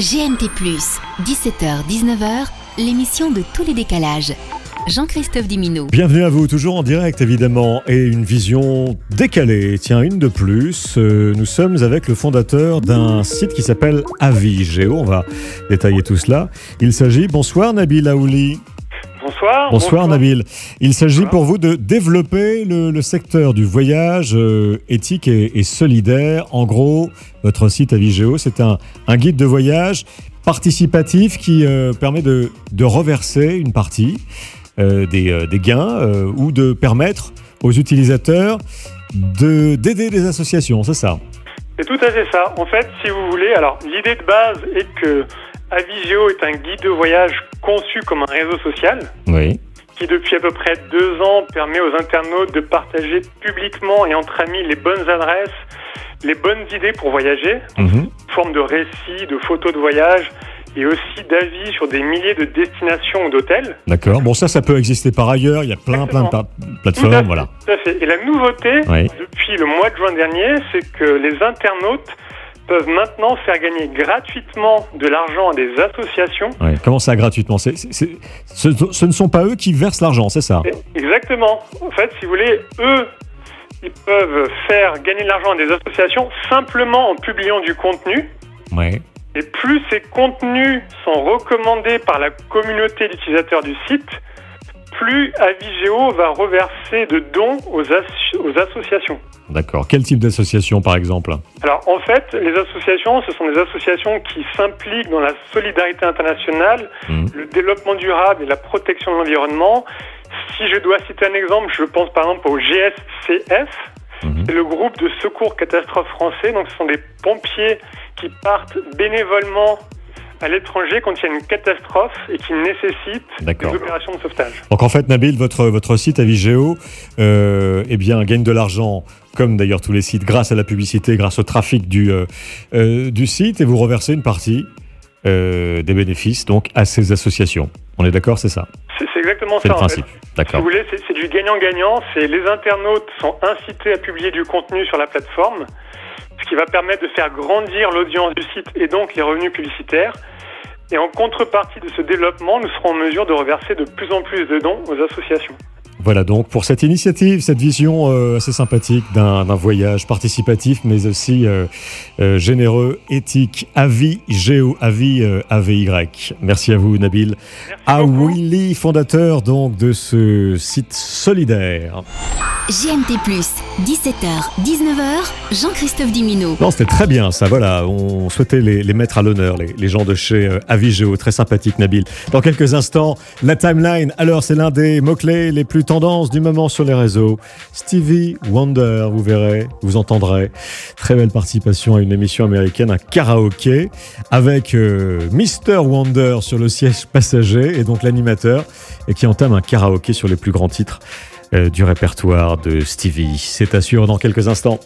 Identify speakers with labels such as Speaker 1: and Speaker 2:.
Speaker 1: GMT+, 17h-19h, l'émission de tous les décalages. Jean-Christophe Dimino.
Speaker 2: Bienvenue à vous, toujours en direct évidemment, et une vision décalée. Tiens, une de plus, euh, nous sommes avec le fondateur d'un site qui s'appelle Avigeo. On va détailler tout cela. Il s'agit, bonsoir Nabil Aouli.
Speaker 3: Bonsoir.
Speaker 2: Bonsoir, Nabil. Il s'agit pour vous de développer le, le secteur du voyage euh, éthique et, et, solidaire. En gros, votre site Avigeo, c'est un, un, guide de voyage participatif qui euh, permet de, de, reverser une partie euh, des, des, gains ou de permettre aux utilisateurs d'aider des associations, c'est ça?
Speaker 3: C'est tout à fait ça. En fait, si vous voulez, alors l'idée de base est que Avigeo est un guide de voyage conçu comme un réseau social.
Speaker 2: Oui.
Speaker 3: Qui depuis à peu près deux ans permet aux internautes de partager publiquement et entre amis les bonnes adresses, les bonnes idées pour voyager,
Speaker 2: mmh.
Speaker 3: sous forme de récits, de photos de voyage et aussi d'avis sur des milliers de destinations ou d'hôtels.
Speaker 2: D'accord. Bon, ça, ça peut exister par ailleurs. Il y a plein,
Speaker 3: Exactement.
Speaker 2: plein de plateformes.
Speaker 3: Tout à fait,
Speaker 2: voilà.
Speaker 3: Tout à fait. Et la nouveauté,
Speaker 2: Oui.
Speaker 3: depuis le mois de juin dernier, c'est que les internautes peuvent maintenant faire gagner gratuitement de l'argent à des associations.
Speaker 2: Ouais. Comment ça, gratuitement? Ce, ce, ne sont pas eux qui versent l'argent, c'est ça?
Speaker 3: Exactement. En fait, si vous voulez, eux, ils peuvent faire gagner de l'argent à des associations simplement en publiant du contenu.
Speaker 2: Ouais.
Speaker 3: Et plus ces contenus sont recommandés par la communauté d'utilisateurs du site, plus Avigeo va reverser de dons aux, as aux associations.
Speaker 2: D'accord. Quel type d'association, par exemple?
Speaker 3: Alors, en fait, les associations, ce sont des associations qui s'impliquent dans la solidarité internationale,
Speaker 2: mmh.
Speaker 3: le développement durable et la protection de l'environnement. Si je dois citer un exemple, je pense par exemple au GSCF,
Speaker 2: mmh.
Speaker 3: c'est le groupe de secours catastrophe français. Donc, ce sont des pompiers qui partent bénévolement à l'étranger quand il y a une catastrophe et qui nécessite des opérations de sauvetage.
Speaker 2: Donc en fait, Nabil, votre, votre site Avigeo euh, eh bien, gagne de l'argent, comme d'ailleurs tous les sites, grâce à la publicité, grâce au trafic du, euh, euh, du site, et vous reversez une partie euh, des bénéfices donc à ces associations. On est d'accord, c'est ça?
Speaker 3: C'est exactement
Speaker 2: c'est
Speaker 3: ça.
Speaker 2: le principe.
Speaker 3: Si vous voulez, c'est du gagnant-gagnant. C'est les internautes sont incités à publier du contenu sur la plateforme ce qui va permettre de faire grandir l'audience du site et donc les revenus publicitaires. Et en contrepartie de ce développement, nous serons en mesure de reverser de plus en plus de dons aux associations.
Speaker 2: Voilà donc pour cette initiative, cette vision euh, assez sympathique d'un voyage participatif, mais aussi euh, euh, généreux, éthique, avis géo, avis euh, AVY. Merci à vous, Nabil. Awili, fondateur donc de ce site solidaire.
Speaker 1: GMT+, 17h, 19h, Jean-Christophe Dimino.
Speaker 2: Non, c'était très bien ça, voilà, on souhaitait les, mettre à l'honneur, les, gens de chez euh, Avigeo, très sympathique Nabil. Dans quelques instants, la timeline, alors c'est l'un des mots-clés les plus tendances du moment sur les réseaux. Stevie Wonder, vous verrez, vous entendrez. Très belle participation à une émission américaine, un karaoké, avec euh, Mr. Wonder sur le siège passager, et donc l'animateur, et qui entame un karaoké sur les plus grands titres du répertoire de Stevie. C'est assuré dans quelques instants.